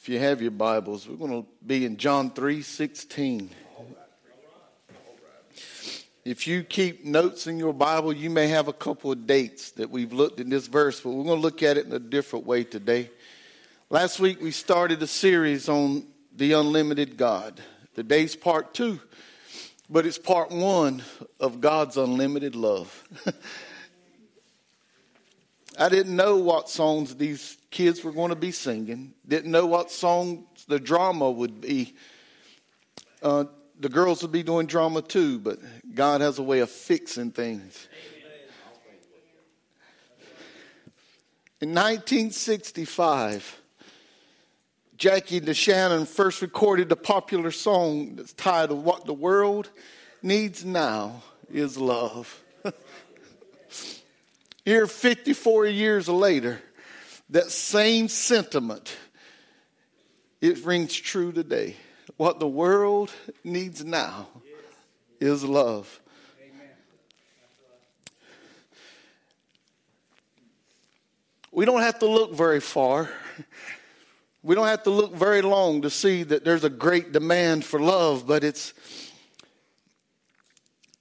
If you have your Bibles, we're going to be in John 3 16. If you keep notes in your Bible, you may have a couple of dates that we've looked in this verse, but we're going to look at it in a different way today. Last week we started a series on the unlimited God. Today's part two, but it's part one of God's unlimited love. I didn't know what songs these kids were going to be singing, didn't know what songs the drama would be. Uh, the girls would be doing drama too, but God has a way of fixing things. In 1965, Jackie DeShannon first recorded the popular song that's titled What the World Needs Now is Love. Here, 54 years later, that same sentiment, it rings true today. What the world needs now is love. We don't have to look very far. We don't have to look very long to see that there's a great demand for love, but it's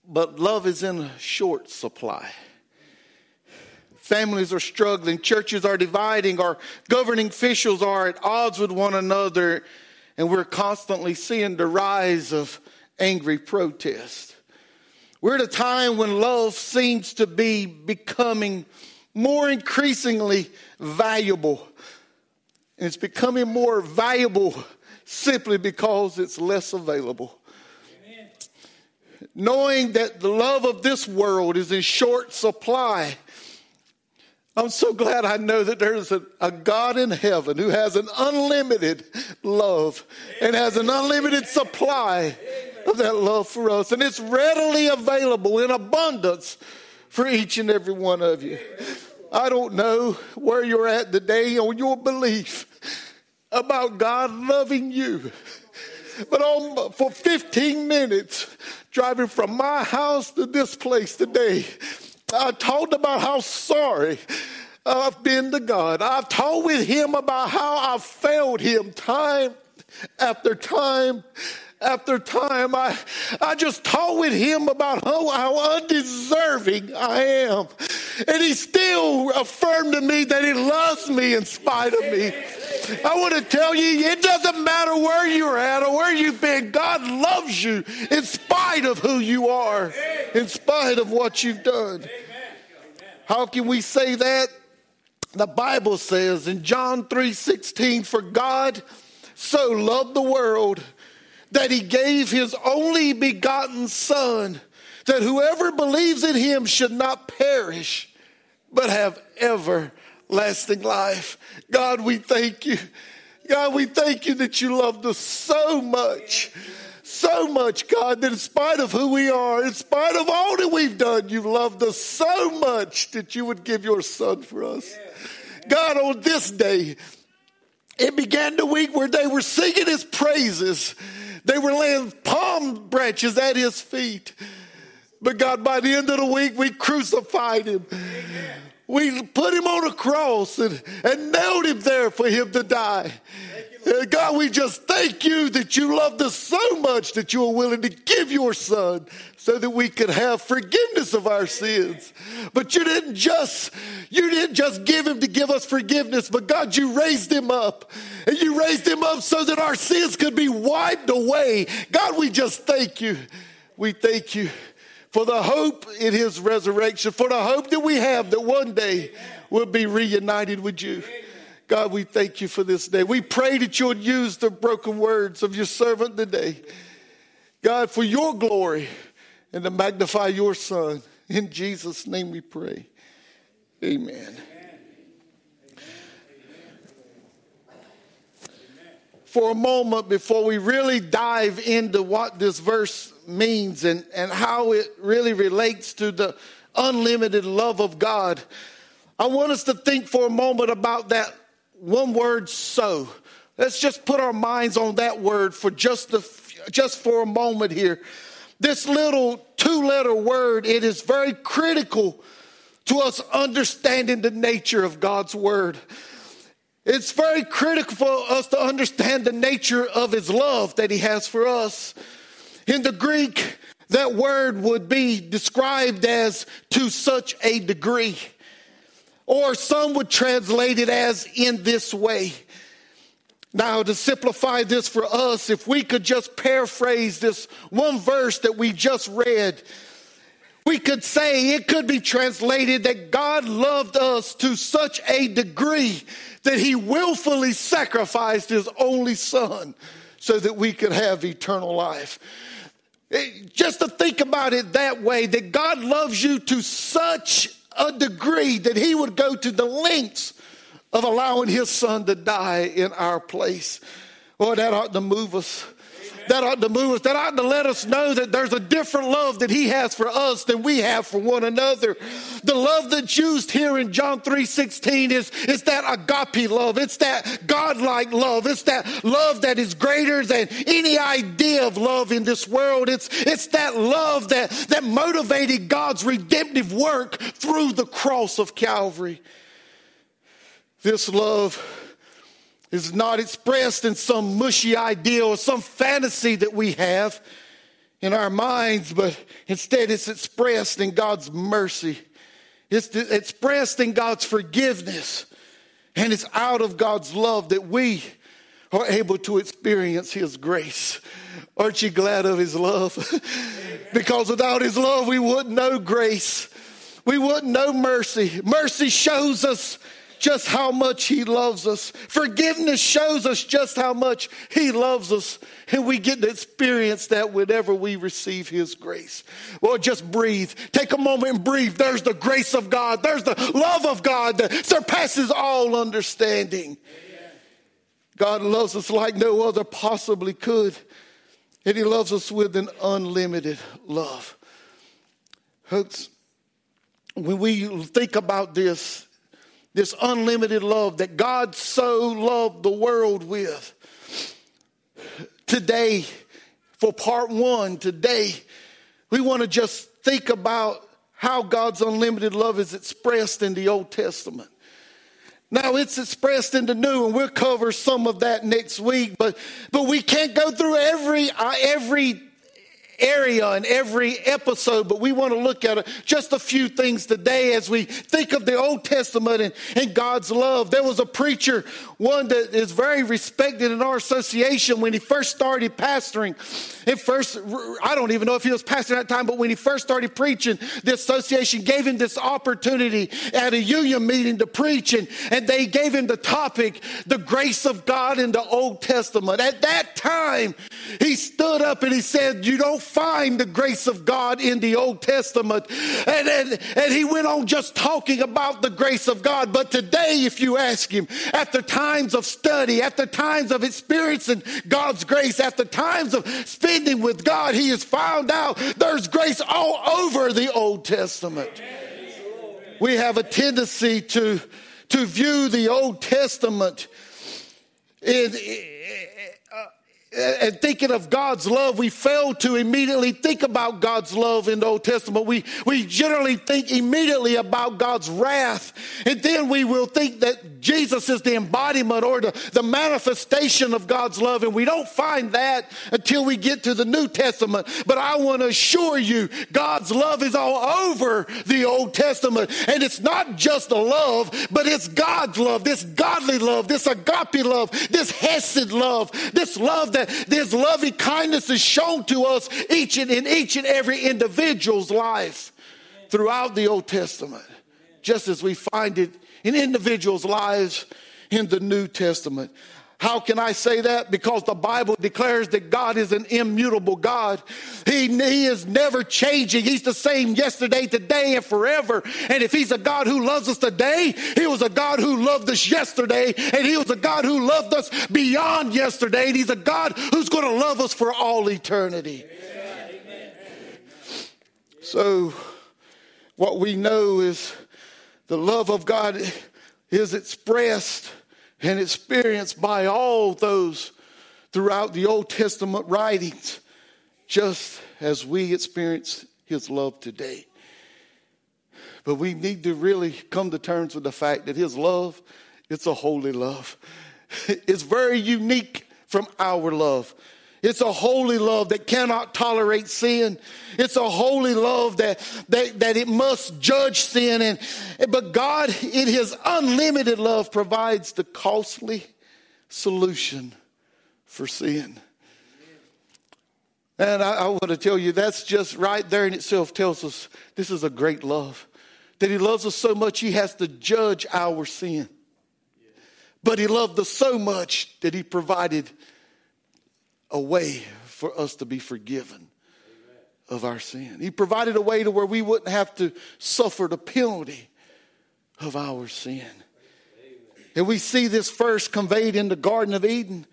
but love is in short supply. Families are struggling, churches are dividing, our governing officials are at odds with one another, and we're constantly seeing the rise of angry protest. We're at a time when love seems to be becoming more increasingly valuable. And it's becoming more valuable simply because it's less available. Amen. Knowing that the love of this world is in short supply I'm so glad I know that there's a, a, God in heaven who has an unlimited love and has an unlimited supply of that love for us. And it's readily available in abundance for each and every one of you. I don't know where you're at today on your belief about God loving you. But on, for 15 minutes, driving from my house to this place today, I talked about how sorry I've been to God. I've talked with Him about how I've failed Him time after time after time. I, I just talked with him about how, how undeserving I am. And he still affirmed to me that he loves me in spite of me. I want to tell you, it doesn't matter where you're at or where you've been. God loves you in spite of who you are, in spite of what you've done. How can we say that? The Bible says in John 3:16, for God so loved the world that he gave his only begotten son that whoever believes in him should not perish but have everlasting life. God, we thank you. God, we thank you that you loved us so much so much, God, that in spite of who we are, in spite of all that we've done, you loved us so much that you would give your son for us. God, on this day, it began the week where they were singing his praises. They were laying palm branches at his feet. But God, by the end of the week, we crucified him. We put him on a cross and, and nailed him there for him to die. Uh, God, we just thank you that you loved us so much that you were willing to give your son so that we could have forgiveness of our sins. But you didn't just, you didn't just give him to give us forgiveness, but God, you raised him up. And you raised him up so that our sins could be wiped away. God, we just thank you. We thank you for the hope in his resurrection, for the hope that we have that one day we'll be reunited with you. God, we thank you for this day. We pray that you would use the broken words of your servant today. God, for your glory and to magnify your son. In Jesus' name we pray. Amen. For a moment, before we really dive into what this verse means and, and how it really relates to the unlimited love of God, I want us to think for a moment about that one word so. Let's just put our minds on that word for just a, just for a moment here. This little two letter word, it is very critical to us understanding the nature of God's word. It's very critical for us to understand the nature of his love that he has for us. In the Greek, that word would be described as to such a degree. Or some would translate it as in this way. Now, to simplify this for us, if we could just paraphrase this one verse that we just read, we could say it could be translated that God loved us to such a degree that he willfully sacrificed his only son so that we could have eternal life. Just to think about it that way, that God loves you to such a degree that he would go to the lengths of allowing his son to die in our place. Boy, that ought to move us that ought to move us. That ought to let us know that there's a different love that he has for us than we have for one another. The love that's used here in John 3 16 is, is that agape love. It's that godlike love. It's that love that is greater than any idea of love in this world. It's, it's that love that, that motivated God's redemptive work through the cross of Calvary. This love is not expressed in some mushy idea or some fantasy that we have in our minds, but instead it's expressed in God's mercy. It's expressed in God's forgiveness. And it's out of God's love that we are able to experience His grace. Aren't you glad of His love? because without His love, we wouldn't know grace. We wouldn't know mercy. Mercy shows us just how much He loves us. Forgiveness shows us just how much He loves us. And we get to experience that whenever we receive His grace. Well, just breathe. Take a moment and breathe. There's the grace of God. There's the love of God that surpasses all understanding. God loves us like no other possibly could. And He loves us with an unlimited love. Folks, when we think about this, this unlimited love that God so loved the world with. Today, for part one, today, we want to just think about how God's unlimited love is expressed in the Old Testament. Now it's expressed in the new, and we'll cover some of that next week. But but we can't go through every uh, every area in every episode, but we want to look at just a few things today as we think of the Old Testament and, and God's love. There was a preacher, one that is very respected in our association when he first started pastoring. At first, I don't even know if he was pastoring at that time, but when he first started preaching, the association gave him this opportunity at a union meeting to preach, and, and they gave him the topic, the grace of God in the Old Testament. At that time, he stood up and he said, You don't find the grace of God in the Old Testament. And, and, and he went on just talking about the grace of God. But today, if you ask him, after times of study, after times of experiencing God's grace, after times of spending with God, he has found out there's grace all over the Old Testament. We have a tendency to, to view the Old Testament in, and thinking of God's love, we fail to immediately think about God's love in the Old Testament. We, we generally think immediately about God's wrath. And then we will think that Jesus is the embodiment or the, the manifestation of God's love. And we don't find that until we get to the New Testament. But I want to assure you, God's love is all over the Old Testament. And it's not just a love, but it's God's love, this godly love, this agape love, this hesed love, this love that this loving kindness is shown to us each and in each and every individual's life throughout the Old Testament, just as we find it in individuals' lives in the New Testament. How can I say that? Because the Bible declares that God is an immutable God. He, he is never changing. He's the same yesterday, today, and forever. And if He's a God who loves us today, He was a God who loved us yesterday, and He was a God who loved us beyond yesterday, and He's a God who's going to love us for all eternity. Amen. So, what we know is the love of God is expressed and experienced by all those throughout the Old Testament writings, just as we experience His love today. But we need to really come to terms with the fact that His love It's a holy love. It's very unique from our love. It's a holy love that cannot tolerate sin. It's a holy love that, that, that it must judge sin. And, but God, in His unlimited love, provides the costly solution for sin. And I, I want to tell you, that's just right there in itself tells us this is a great love. That He loves us so much, He has to judge our sin. But He loved us so much that He provided a way for us to be forgiven of our sin. He provided a way to where we wouldn't have to suffer the penalty of our sin. And we see this first conveyed in the Garden of Eden.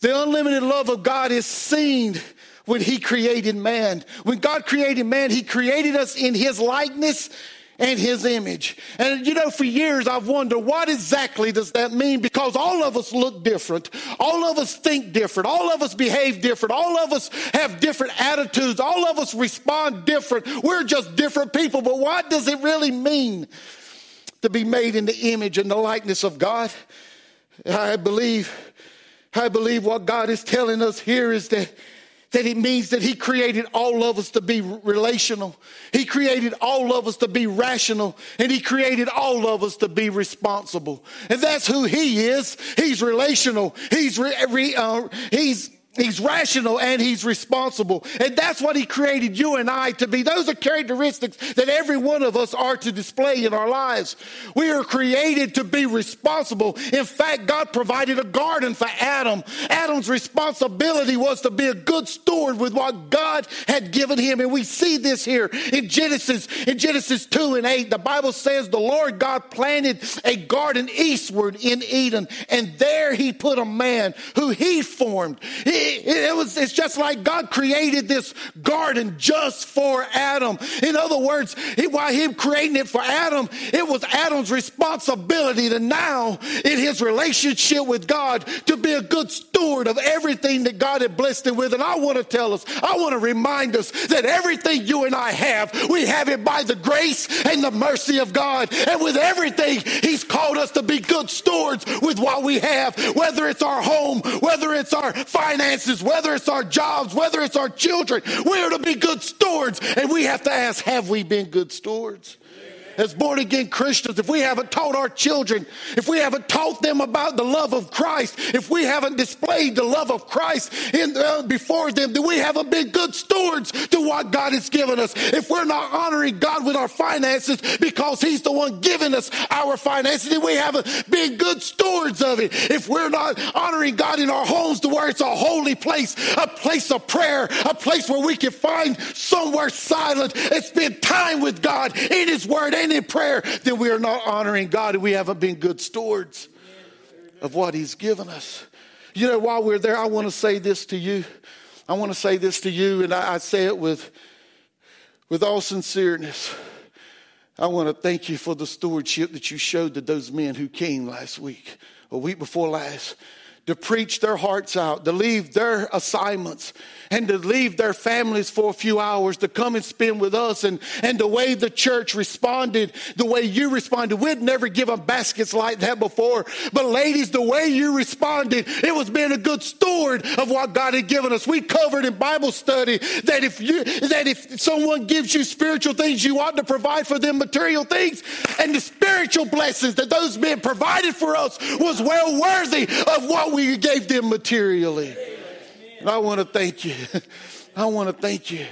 The unlimited love of God is seen when He created man. When God created man, He created us in His likeness and his image. And you know, for years I've wondered what exactly does that mean? Because all of us look different. All of us think different. All of us behave different. All of us have different attitudes. All of us respond different. We're just different people. But what does it really mean to be made in the image and the likeness of God? I believe, I believe what God is telling us here is that that it means that he created all of us to be relational. He created all of us to be rational and he created all of us to be responsible. And that's who he is. He's relational. He's, re, re, uh, he's He's rational and he's responsible. And that's what he created you and I to be. Those are characteristics that every one of us are to display in our lives. We are created to be responsible. In fact, God provided a garden for Adam. Adam's responsibility was to be a good steward with what God had given him. And we see this here in Genesis, in Genesis 2 and 8. The Bible says the Lord God planted a garden eastward in Eden. And there he put a man who he formed. He, it, was, it's just like God created this garden just for Adam. In other words, he, while him creating it for Adam, it was Adam's responsibility to now, in his relationship with God, to be a good steward of everything that God had blessed him with. And I want to tell us, I want to remind us that everything you and I have, we have it by the grace and the mercy of God. And with everything, he's called us to be good stewards with what we have, whether it's our home, whether it's our finances, finances, whether it's our jobs, whether it's our children, we are to be good stewards. And we have to ask, have we been good stewards? As born again Christians, if we haven't taught our children, if we haven't taught them about the love of Christ, if we haven't displayed the love of Christ in, uh, before them, then we haven't been good stewards to what God has given us. If we're not honoring God with our finances because He's the one giving us our finances, then we haven't been good stewards of it. If we're not honoring God in our homes to where it's a holy place, a place of prayer, a place where we can find somewhere silent and spend time with God in His Word prayer, then we are not honoring God and we haven't been good stewards of what He's given us. You know, while we're there, I want to say this to you. I want to say this to you, and I, I say it with, with all sincereness. I want to thank you for the stewardship that you showed to those men who came last week, a week before last, to preach their hearts out, to leave their assignments and to leave their families for a few hours to come and spend with us. And, and the way the church responded, the way you responded, we'd never given baskets like that before. But ladies, the way you responded, it was being a good steward of what God had given us. We covered in Bible study that if you, that if someone gives you spiritual things, you ought to provide for them material things. And the spiritual blessings that those men provided for us was well worthy of what we gave them materially. And I want to thank you. I want to thank you.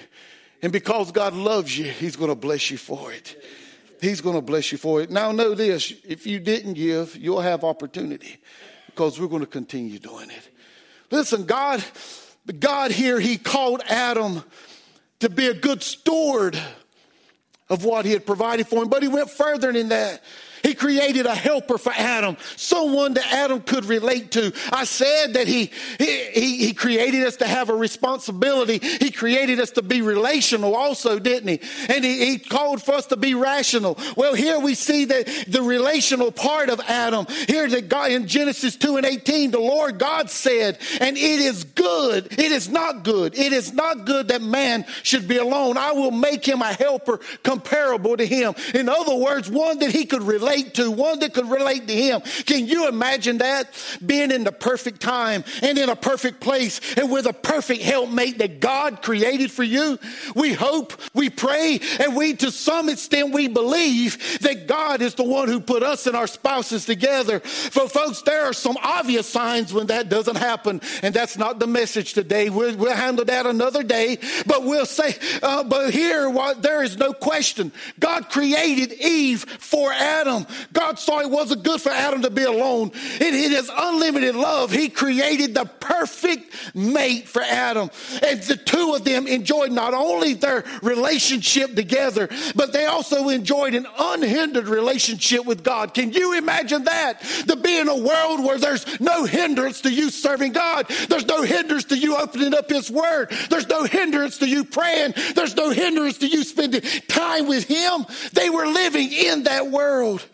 And because God loves you, He's going to bless you for it. He's going to bless you for it. Now, know this if you didn't give, you'll have opportunity because we're going to continue doing it. Listen, God, God here, He called Adam to be a good steward of what He had provided for him, but He went further than that. He created a helper for Adam, someone that Adam could relate to. I said that he, he, he created us to have a responsibility. He created us to be relational also, didn't he? And he, he called for us to be rational. Well, here we see that the relational part of Adam. Here that God in Genesis 2 and 18, the Lord God said, and it is good. It is not good. It is not good that man should be alone. I will make him a helper comparable to him. In other words, one that he could relate relate to, one that could relate to him. Can you imagine that? Being in the perfect time and in a perfect place and with a perfect helpmate that God created for you. We hope, we pray, and we, to some extent, we believe that God is the one who put us and our spouses together. For folks, there are some obvious signs when that doesn't happen, and that's not the message today. We'll, we'll handle that another day, but we'll say, uh, but here, there is no question. God created Eve for God saw it wasn't good for Adam to be alone. In, in his unlimited love, he created the perfect mate for Adam. And the two of them enjoyed not only their relationship together, but they also enjoyed an unhindered relationship with God. Can you imagine that? To be in a world where there's no hindrance to you serving God. There's no hindrance to you opening up His Word. There's no hindrance to you praying. There's no hindrance to you spending time with Him. They were living in that world.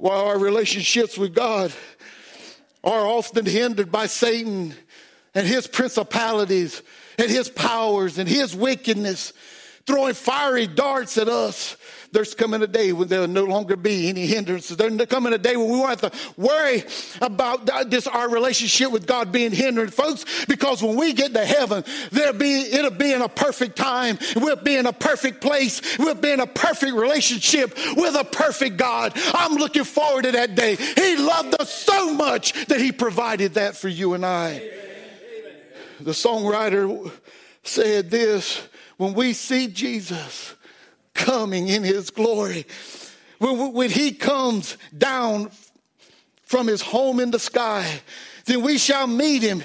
While our relationships with God are often hindered by Satan and his principalities and his powers and his wickedness, throwing fiery darts at us there's coming a day when there'll no longer be any hindrances. There's coming a day when we won't have to worry about this, our relationship with God being hindered, folks, because when we get to heaven, there'll be, it'll be in a perfect time. We'll be in a perfect place. We'll be in a perfect relationship with a perfect God. I'm looking forward to that day. He loved us so much that he provided that for you and I. The songwriter said this, when we see Jesus, coming in his glory. When, when he comes down from his home in the sky, then we shall meet him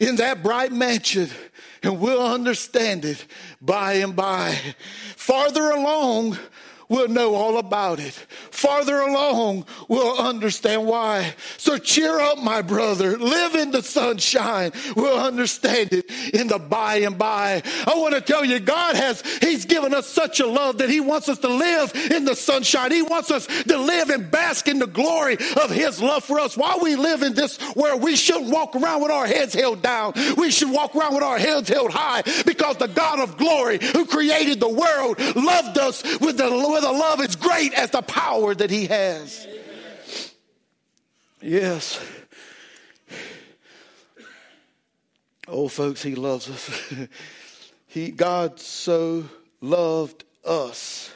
in that bright mansion and we'll understand it by and by. Farther along, we'll know all about it. Farther along, we'll understand why. So cheer up, my brother. Live in the sunshine. We'll understand it in the by and by. I want to tell you, God has, He's given us such a love that He wants us to live in the sunshine. He wants us to live and bask in the glory of His love for us. While we live in this world, we shouldn't walk around with our heads held down. We should walk around with our heads held high because the God of glory who created the world loved us with the with a love as great as the power that he has. Yes. Oh, folks, he loves us. he, God so loved us.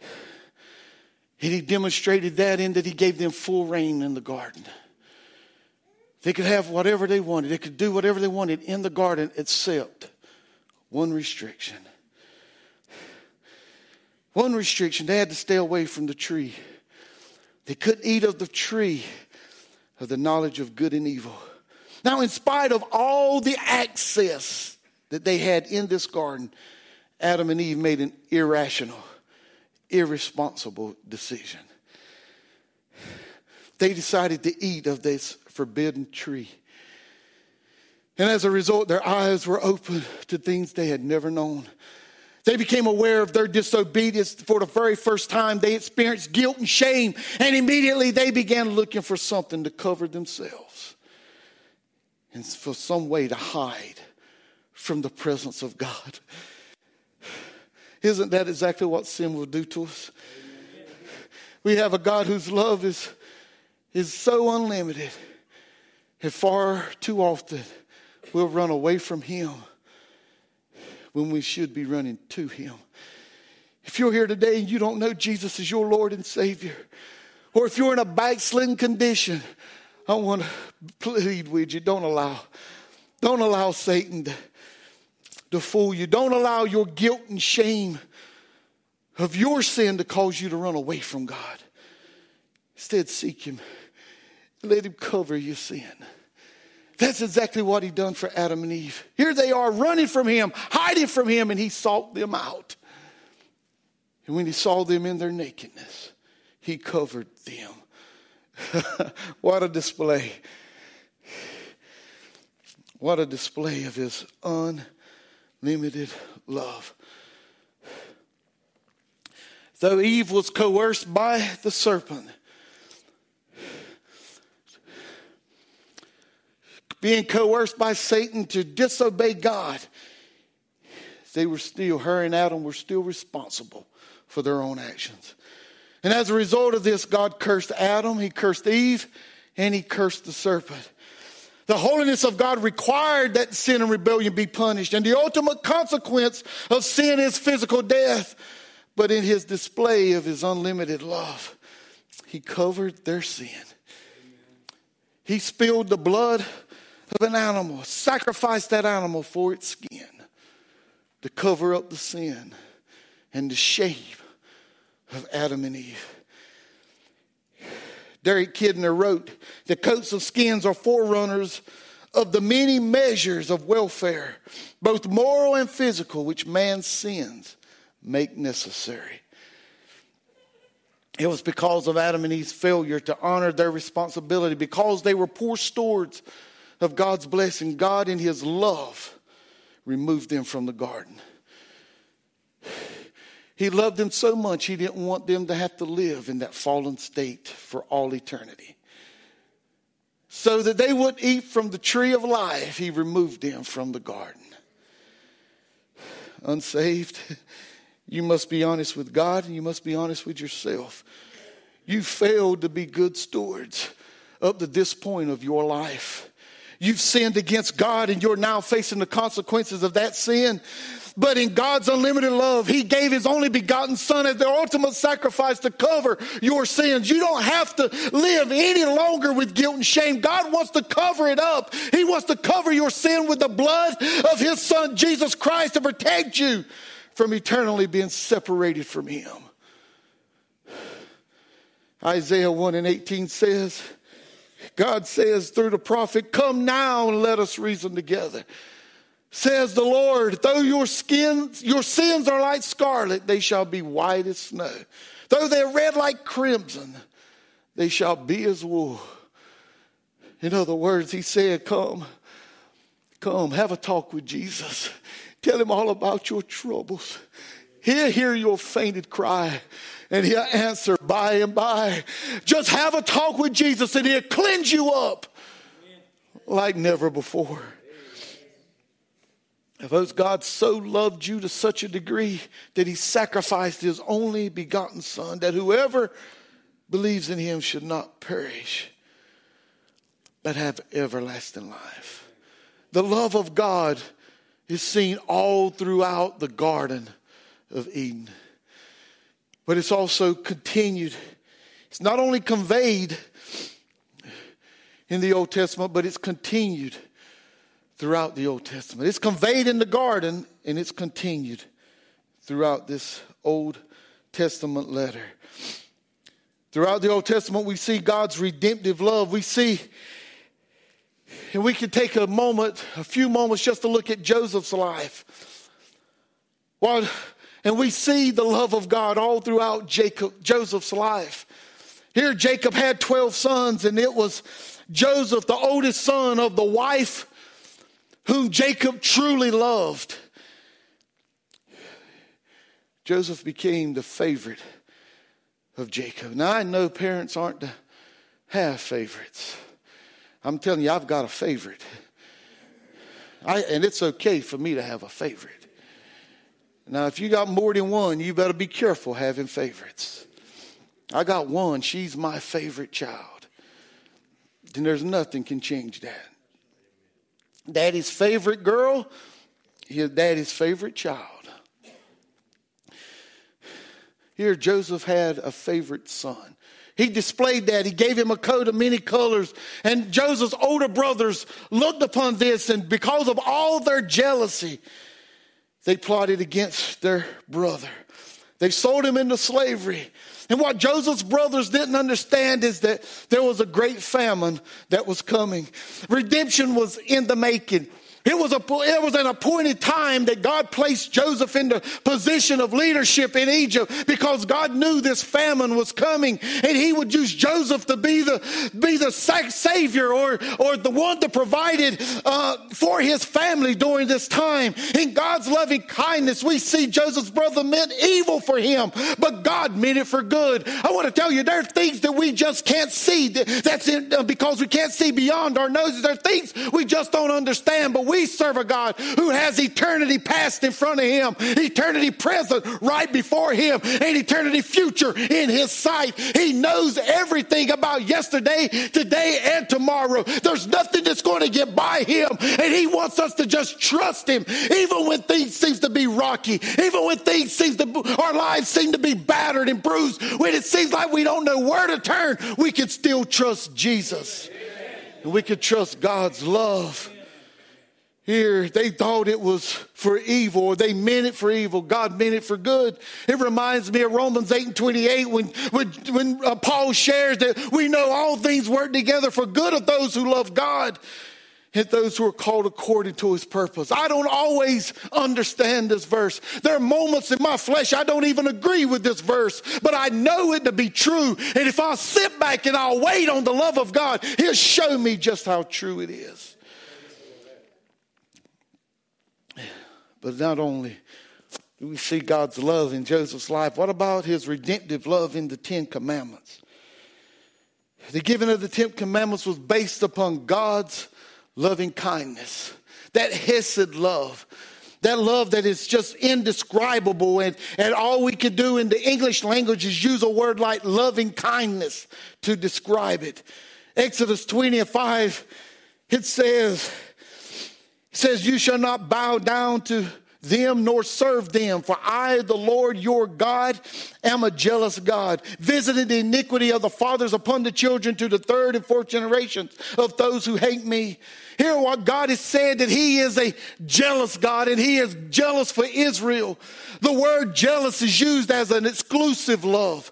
And he demonstrated that in that he gave them full reign in the garden. They could have whatever they wanted. They could do whatever they wanted in the garden except one restriction. One restriction they had to stay away from the tree. They couldn't eat of the tree of the knowledge of good and evil. Now, in spite of all the access that they had in this garden, Adam and Eve made an irrational, irresponsible decision. They decided to eat of this forbidden tree. And as a result, their eyes were open to things they had never known. They became aware of their disobedience for the very first time. They experienced guilt and shame, and immediately they began looking for something to cover themselves and for some way to hide from the presence of God. Isn't that exactly what sin will do to us? We have a God whose love is, is so unlimited, and far too often we'll run away from Him when we should be running to Him. If you're here today and you don't know Jesus as your Lord and Savior, or if you're in a backslidden condition, I want to plead with you don't allow, don't allow Satan to, to fool you. Don't allow your guilt and shame of your sin to cause you to run away from God. Instead, seek Him. Let Him cover your sin. That's exactly what he done for Adam and Eve. Here they are running from him, hiding from him, and he sought them out. And when he saw them in their nakedness, he covered them. what a display. What a display of his unlimited love. Though Eve was coerced by the serpent, being coerced by Satan to disobey God, they were still, her and Adam were still responsible for their own actions. And as a result of this, God cursed Adam, he cursed Eve, and he cursed the serpent. The holiness of God required that sin and rebellion be punished. And the ultimate consequence of sin is physical death. But in his display of his unlimited love, he covered their sin. He spilled the blood of an animal, sacrifice that animal for its skin to cover up the sin and the shame of Adam and Eve. Derek Kidner wrote, The coats of skins are forerunners of the many measures of welfare, both moral and physical, which man's sins make necessary. It was because of Adam and Eve's failure to honor their responsibility, because they were poor stewards of God's blessing. God, in His love, removed them from the garden. He loved them so much, He didn't want them to have to live in that fallen state for all eternity. So that they would eat from the tree of life, He removed them from the garden. Unsaved, you must be honest with God and you must be honest with yourself. You failed to be good stewards up to this point of your life. You've sinned against God and you're now facing the consequences of that sin. But in God's unlimited love, He gave His only begotten Son as the ultimate sacrifice to cover your sins. You don't have to live any longer with guilt and shame. God wants to cover it up. He wants to cover your sin with the blood of His Son, Jesus Christ, to protect you from eternally being separated from Him. Isaiah 1 and 18 says, God says through the prophet, Come now and let us reason together. Says the Lord, though your skins, your sins are like scarlet, they shall be white as snow. Though they're red like crimson, they shall be as wool. In other words, he said, Come, come, have a talk with Jesus. Tell him all about your troubles. He'll hear your fainted cry and he'll answer by and by. Just have a talk with Jesus and he'll cleanse you up like never before. Folks, God so loved you to such a degree that he sacrificed his only begotten Son, that whoever believes in him should not perish, but have everlasting life. The love of God is seen all throughout the Garden of Eden. But it's also continued. It's not only conveyed in the Old Testament, but it's continued throughout the Old Testament. It's conveyed in the garden and it's continued throughout this Old Testament letter. Throughout the Old Testament, we see God's redemptive love. We see, and we can take a moment, a few moments just to look at Joseph's life. Well, and we see the love of God all throughout Jacob, Joseph's life. Here, Jacob had 12 sons, and it was Joseph, the oldest son of the wife whom Jacob truly loved. Joseph became the favorite of Jacob. Now, I know parents aren't to have favorites. I'm telling you, I've got a favorite. I, and it's okay for me to have a favorite. Now, if you got more than one, you better be careful having favorites. I got one, she's my favorite child. Then there's nothing can change that. Daddy's favorite girl, his daddy's favorite child. Here, Joseph had a favorite son. He displayed that. He gave him a coat of many colors. And Joseph's older brothers looked upon this, and because of all their jealousy, they plotted against their brother. They sold him into slavery. And what Joseph's brothers didn't understand is that there was a great famine that was coming. Redemption was in the making. It was, a, it was an appointed time that God placed Joseph in the position of leadership in Egypt because God knew this famine was coming and he would use Joseph to be the, be the savior or, or the one that provided uh, for his family during this time. In God's loving kindness, we see Joseph's brother meant evil for him, but God meant it for good. I want to tell you, there are things that we just can't see. That's in, uh, because we can't see beyond our noses. There are things we just don't understand, but we serve a God who has eternity past in front of him, eternity present right before him, and eternity future in his sight. He knows everything about yesterday, today, and tomorrow. There's nothing that's going to get by him, and he wants us to just trust him, even when things seems to be rocky, even when things seems to our lives seem to be battered and bruised, when it seems like we don't know where to turn, we can still trust Jesus. And we can trust God's love. Here, they thought it was for evil, or they meant it for evil. God meant it for good. It reminds me of Romans 8 and 28 when, when, when uh, Paul shares that we know all things work together for good of those who love God and those who are called according to his purpose. I don't always understand this verse. There are moments in my flesh I don't even agree with this verse, but I know it to be true. And if i sit back and I'll wait on the love of God, he'll show me just how true it is. But not only do we see God's love in Joseph's life, what about his redemptive love in the Ten Commandments? The giving of the Ten Commandments was based upon God's loving kindness, that Hesed love, that love that is just indescribable. And, and all we could do in the English language is use a word like loving kindness to describe it. Exodus 20 and 5, it says, says, You shall not bow down to them nor serve them, for I, the Lord your God, am a jealous God, visiting the iniquity of the fathers upon the children to the third and fourth generations of those who hate me. Hear what God has said that He is a jealous God and He is jealous for Israel. The word jealous is used as an exclusive love.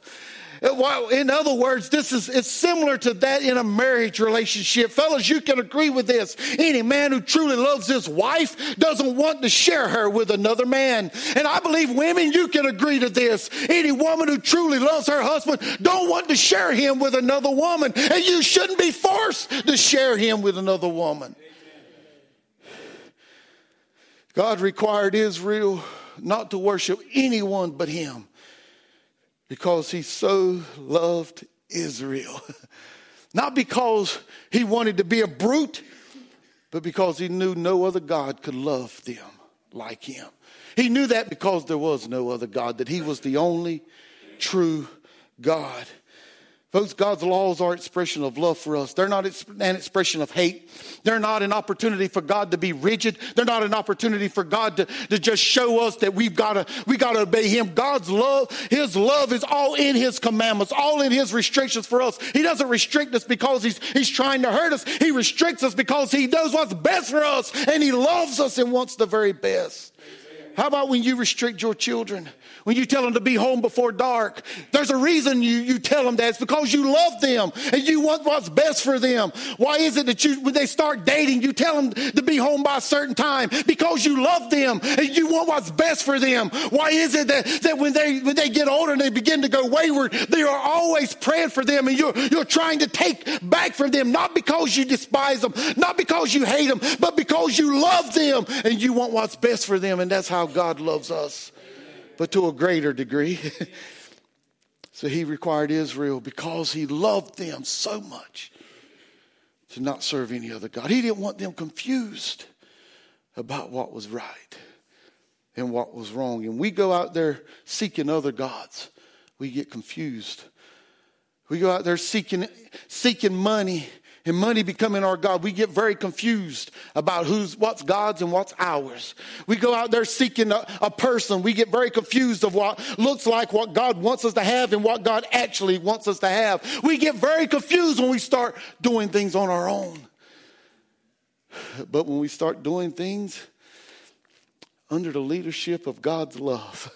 Uh, in other words, this is it's similar to that in a marriage relationship. Fellas, you can agree with this. Any man who truly loves his wife doesn't want to share her with another man. And I believe women, you can agree to this. Any woman who truly loves her husband don't want to share him with another woman. And you shouldn't be forced to share him with another woman. God required Israel not to worship anyone but him because he so loved Israel. Not because he wanted to be a brute, but because he knew no other God could love them like him. He knew that because there was no other God, that he was the only true God. Folks, God's laws are expression of love for us. They're not an expression of hate. They're not an opportunity for God to be rigid. They're not an opportunity for God to, to just show us that we've got to we got to obey Him. God's love, His love is all in His commandments, all in His restrictions for us. He doesn't restrict us because He's He's trying to hurt us. He restricts us because He knows what's best for us, and He loves us and wants the very best. How about when you restrict your children? When you tell them to be home before dark, there's a reason you, you tell them that. It's because you love them and you want what's best for them. Why is it that you, when they start dating, you tell them to be home by a certain time? Because you love them and you want what's best for them. Why is it that, that when they, when they get older and they begin to go wayward, they are always praying for them and you're, you're trying to take back from them, not because you despise them, not because you hate them, but because you love them and you want what's best for them. And that's how God loves us but to a greater degree. so he required Israel because he loved them so much to not serve any other God. He didn't want them confused about what was right and what was wrong. And we go out there seeking other gods, we get confused. We go out there seeking, seeking money and money becoming our God, we get very confused about who's what's God's and what's ours. We go out there seeking a, a, person. We get very confused of what looks like what God wants us to have and what God actually wants us to have. We get very confused when we start doing things on our own. But when we start doing things under the leadership of God's love,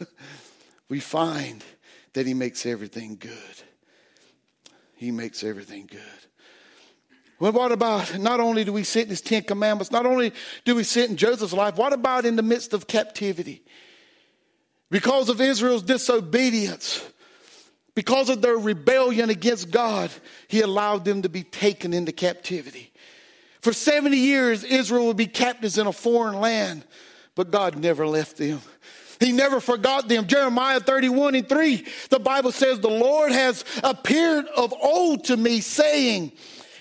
we find that He makes everything good. He makes everything good. Well, what about not only do we sit in his Ten Commandments, not only do we sit in Joseph's life, what about in the midst of captivity? Because of Israel's disobedience, because of their rebellion against God, he allowed them to be taken into captivity. For 70 years, Israel would be captives in a foreign land, but God never left them. He never forgot them. Jeremiah 31 and 3, the Bible says, The Lord has appeared of old to me, saying,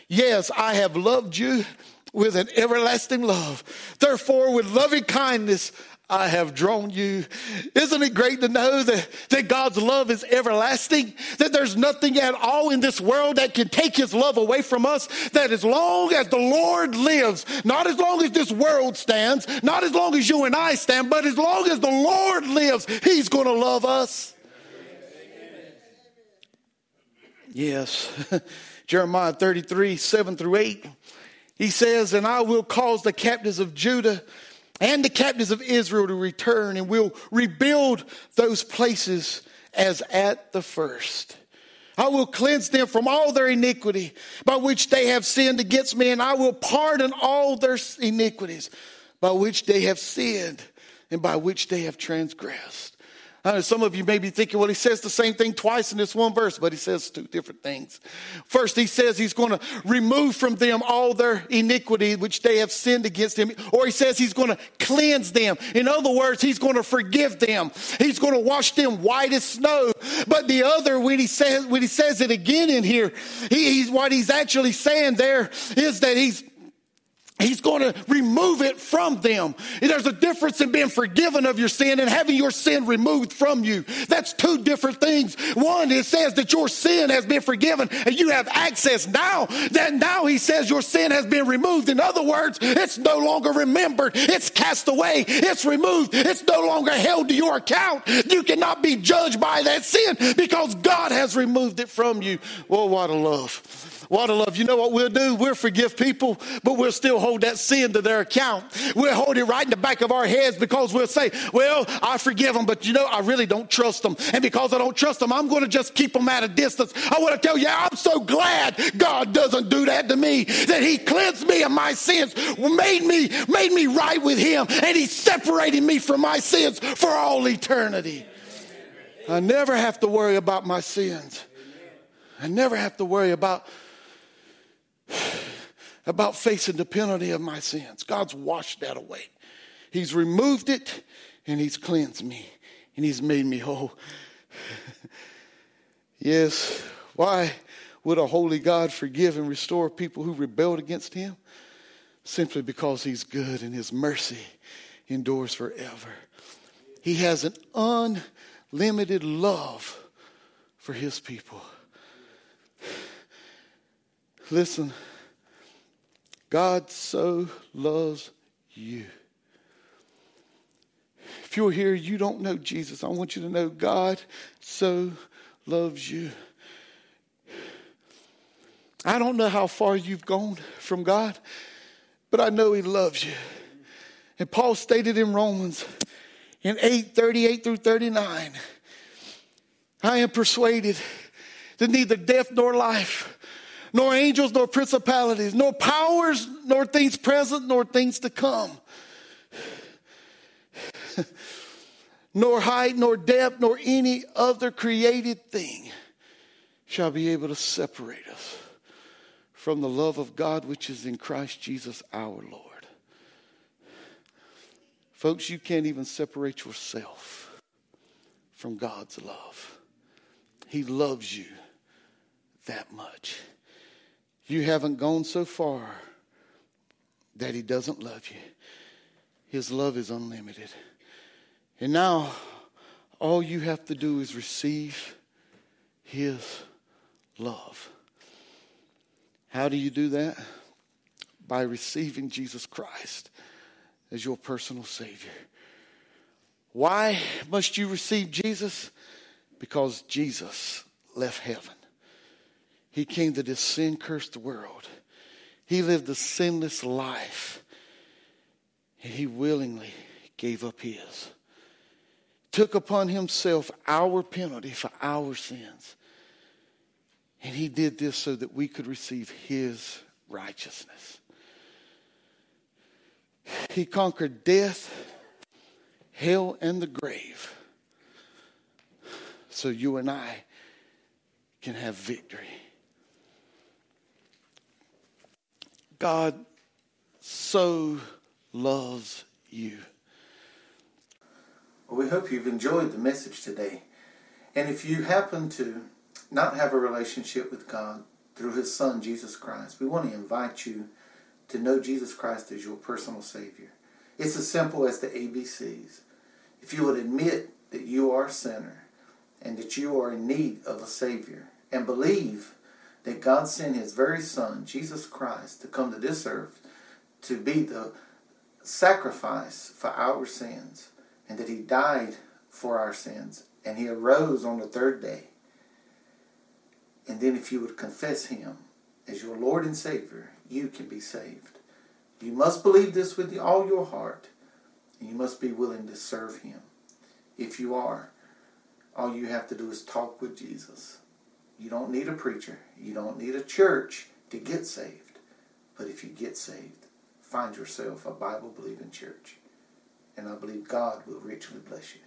Yes, I have loved you with an everlasting love. Therefore, with loving kindness, I have drawn you. Isn't it great to know that, that God's love is everlasting? That there's nothing at all in this world that can take his love away from us? That as long as the Lord lives, not as long as this world stands, not as long as you and I stand, but as long as the Lord lives, he's going to love us. Yes. Jeremiah 33, 7 through 8. He says, And I will cause the captives of Judah and the captives of Israel to return, and will rebuild those places as at the first. I will cleanse them from all their iniquity by which they have sinned against me, and I will pardon all their iniquities by which they have sinned and by which they have transgressed. Some of you may be thinking, well, he says the same thing twice in this one verse, but he says two different things. First, he says he's going to remove from them all their iniquity which they have sinned against him, or he says he's going to cleanse them. In other words, he's going to forgive them. He's going to wash them white as snow. But the other, when he says when he says it again in here, he, he's what he's actually saying there is that he's He's going to remove it from them. There's a difference in being forgiven of your sin and having your sin removed from you. That's two different things. One, it says that your sin has been forgiven and you have access now. Then now he says your sin has been removed. In other words, it's no longer remembered. It's cast away. It's removed. It's no longer held to your account. You cannot be judged by that sin because God has removed it from you. Well, what a love. What a love. You know what we'll do? We'll forgive people, but we'll still hold that sin to their account. We'll hold it right in the back of our heads because we'll say, well, I forgive them, but you know, I really don't trust them. And because I don't trust them, I'm going to just keep them at a distance. I want to tell you, I'm so glad God doesn't do that to me, that he cleansed me of my sins, made me, made me right with him, and he separated me from my sins for all eternity. I never have to worry about my sins. I never have to worry about about facing the penalty of my sins. God's washed that away. He's removed it and He's cleansed me and He's made me whole. yes, why would a holy God forgive and restore people who rebelled against Him? Simply because He's good and His mercy endures forever. He has an unlimited love for His people. Listen, God so loves you. If you're here, you don't know Jesus, I want you to know God so loves you. I don't know how far you've gone from God, but I know He loves you. And Paul stated in Romans in 8 38 through 39 I am persuaded that neither death nor life nor angels, nor principalities, nor powers, nor things present, nor things to come. nor height, nor depth, nor any other created thing shall be able to separate us from the love of God which is in Christ Jesus our Lord. Folks, you can't even separate yourself from God's love. He loves you that much. You haven't gone so far that He doesn't love you. His love is unlimited. And now, all you have to do is receive His love. How do you do that? By receiving Jesus Christ as your personal Savior. Why must you receive Jesus? Because Jesus left heaven he came to this sin cursed world. He lived a sinless life. And he willingly gave up his. Took upon himself our penalty for our sins. And he did this so that we could receive his righteousness. He conquered death, hell, and the grave. So you and I can have victory. God so loves you. Well, we hope you've enjoyed the message today. And if you happen to not have a relationship with God through His Son, Jesus Christ, we want to invite you to know Jesus Christ as your personal Savior. It's as simple as the ABCs. If you would admit that you are a sinner and that you are in need of a Savior and believe that God sent His very Son, Jesus Christ, to come to this earth to be the sacrifice for our sins and that He died for our sins and He arose on the third day. And then if you would confess Him as your Lord and Savior, you can be saved. You must believe this with all your heart, and you must be willing to serve Him. If you are, all you have to do is talk with Jesus. You don't need a preacher. You don't need a church to get saved. But if you get saved, find yourself a Bible believing church. And I believe God will richly bless you.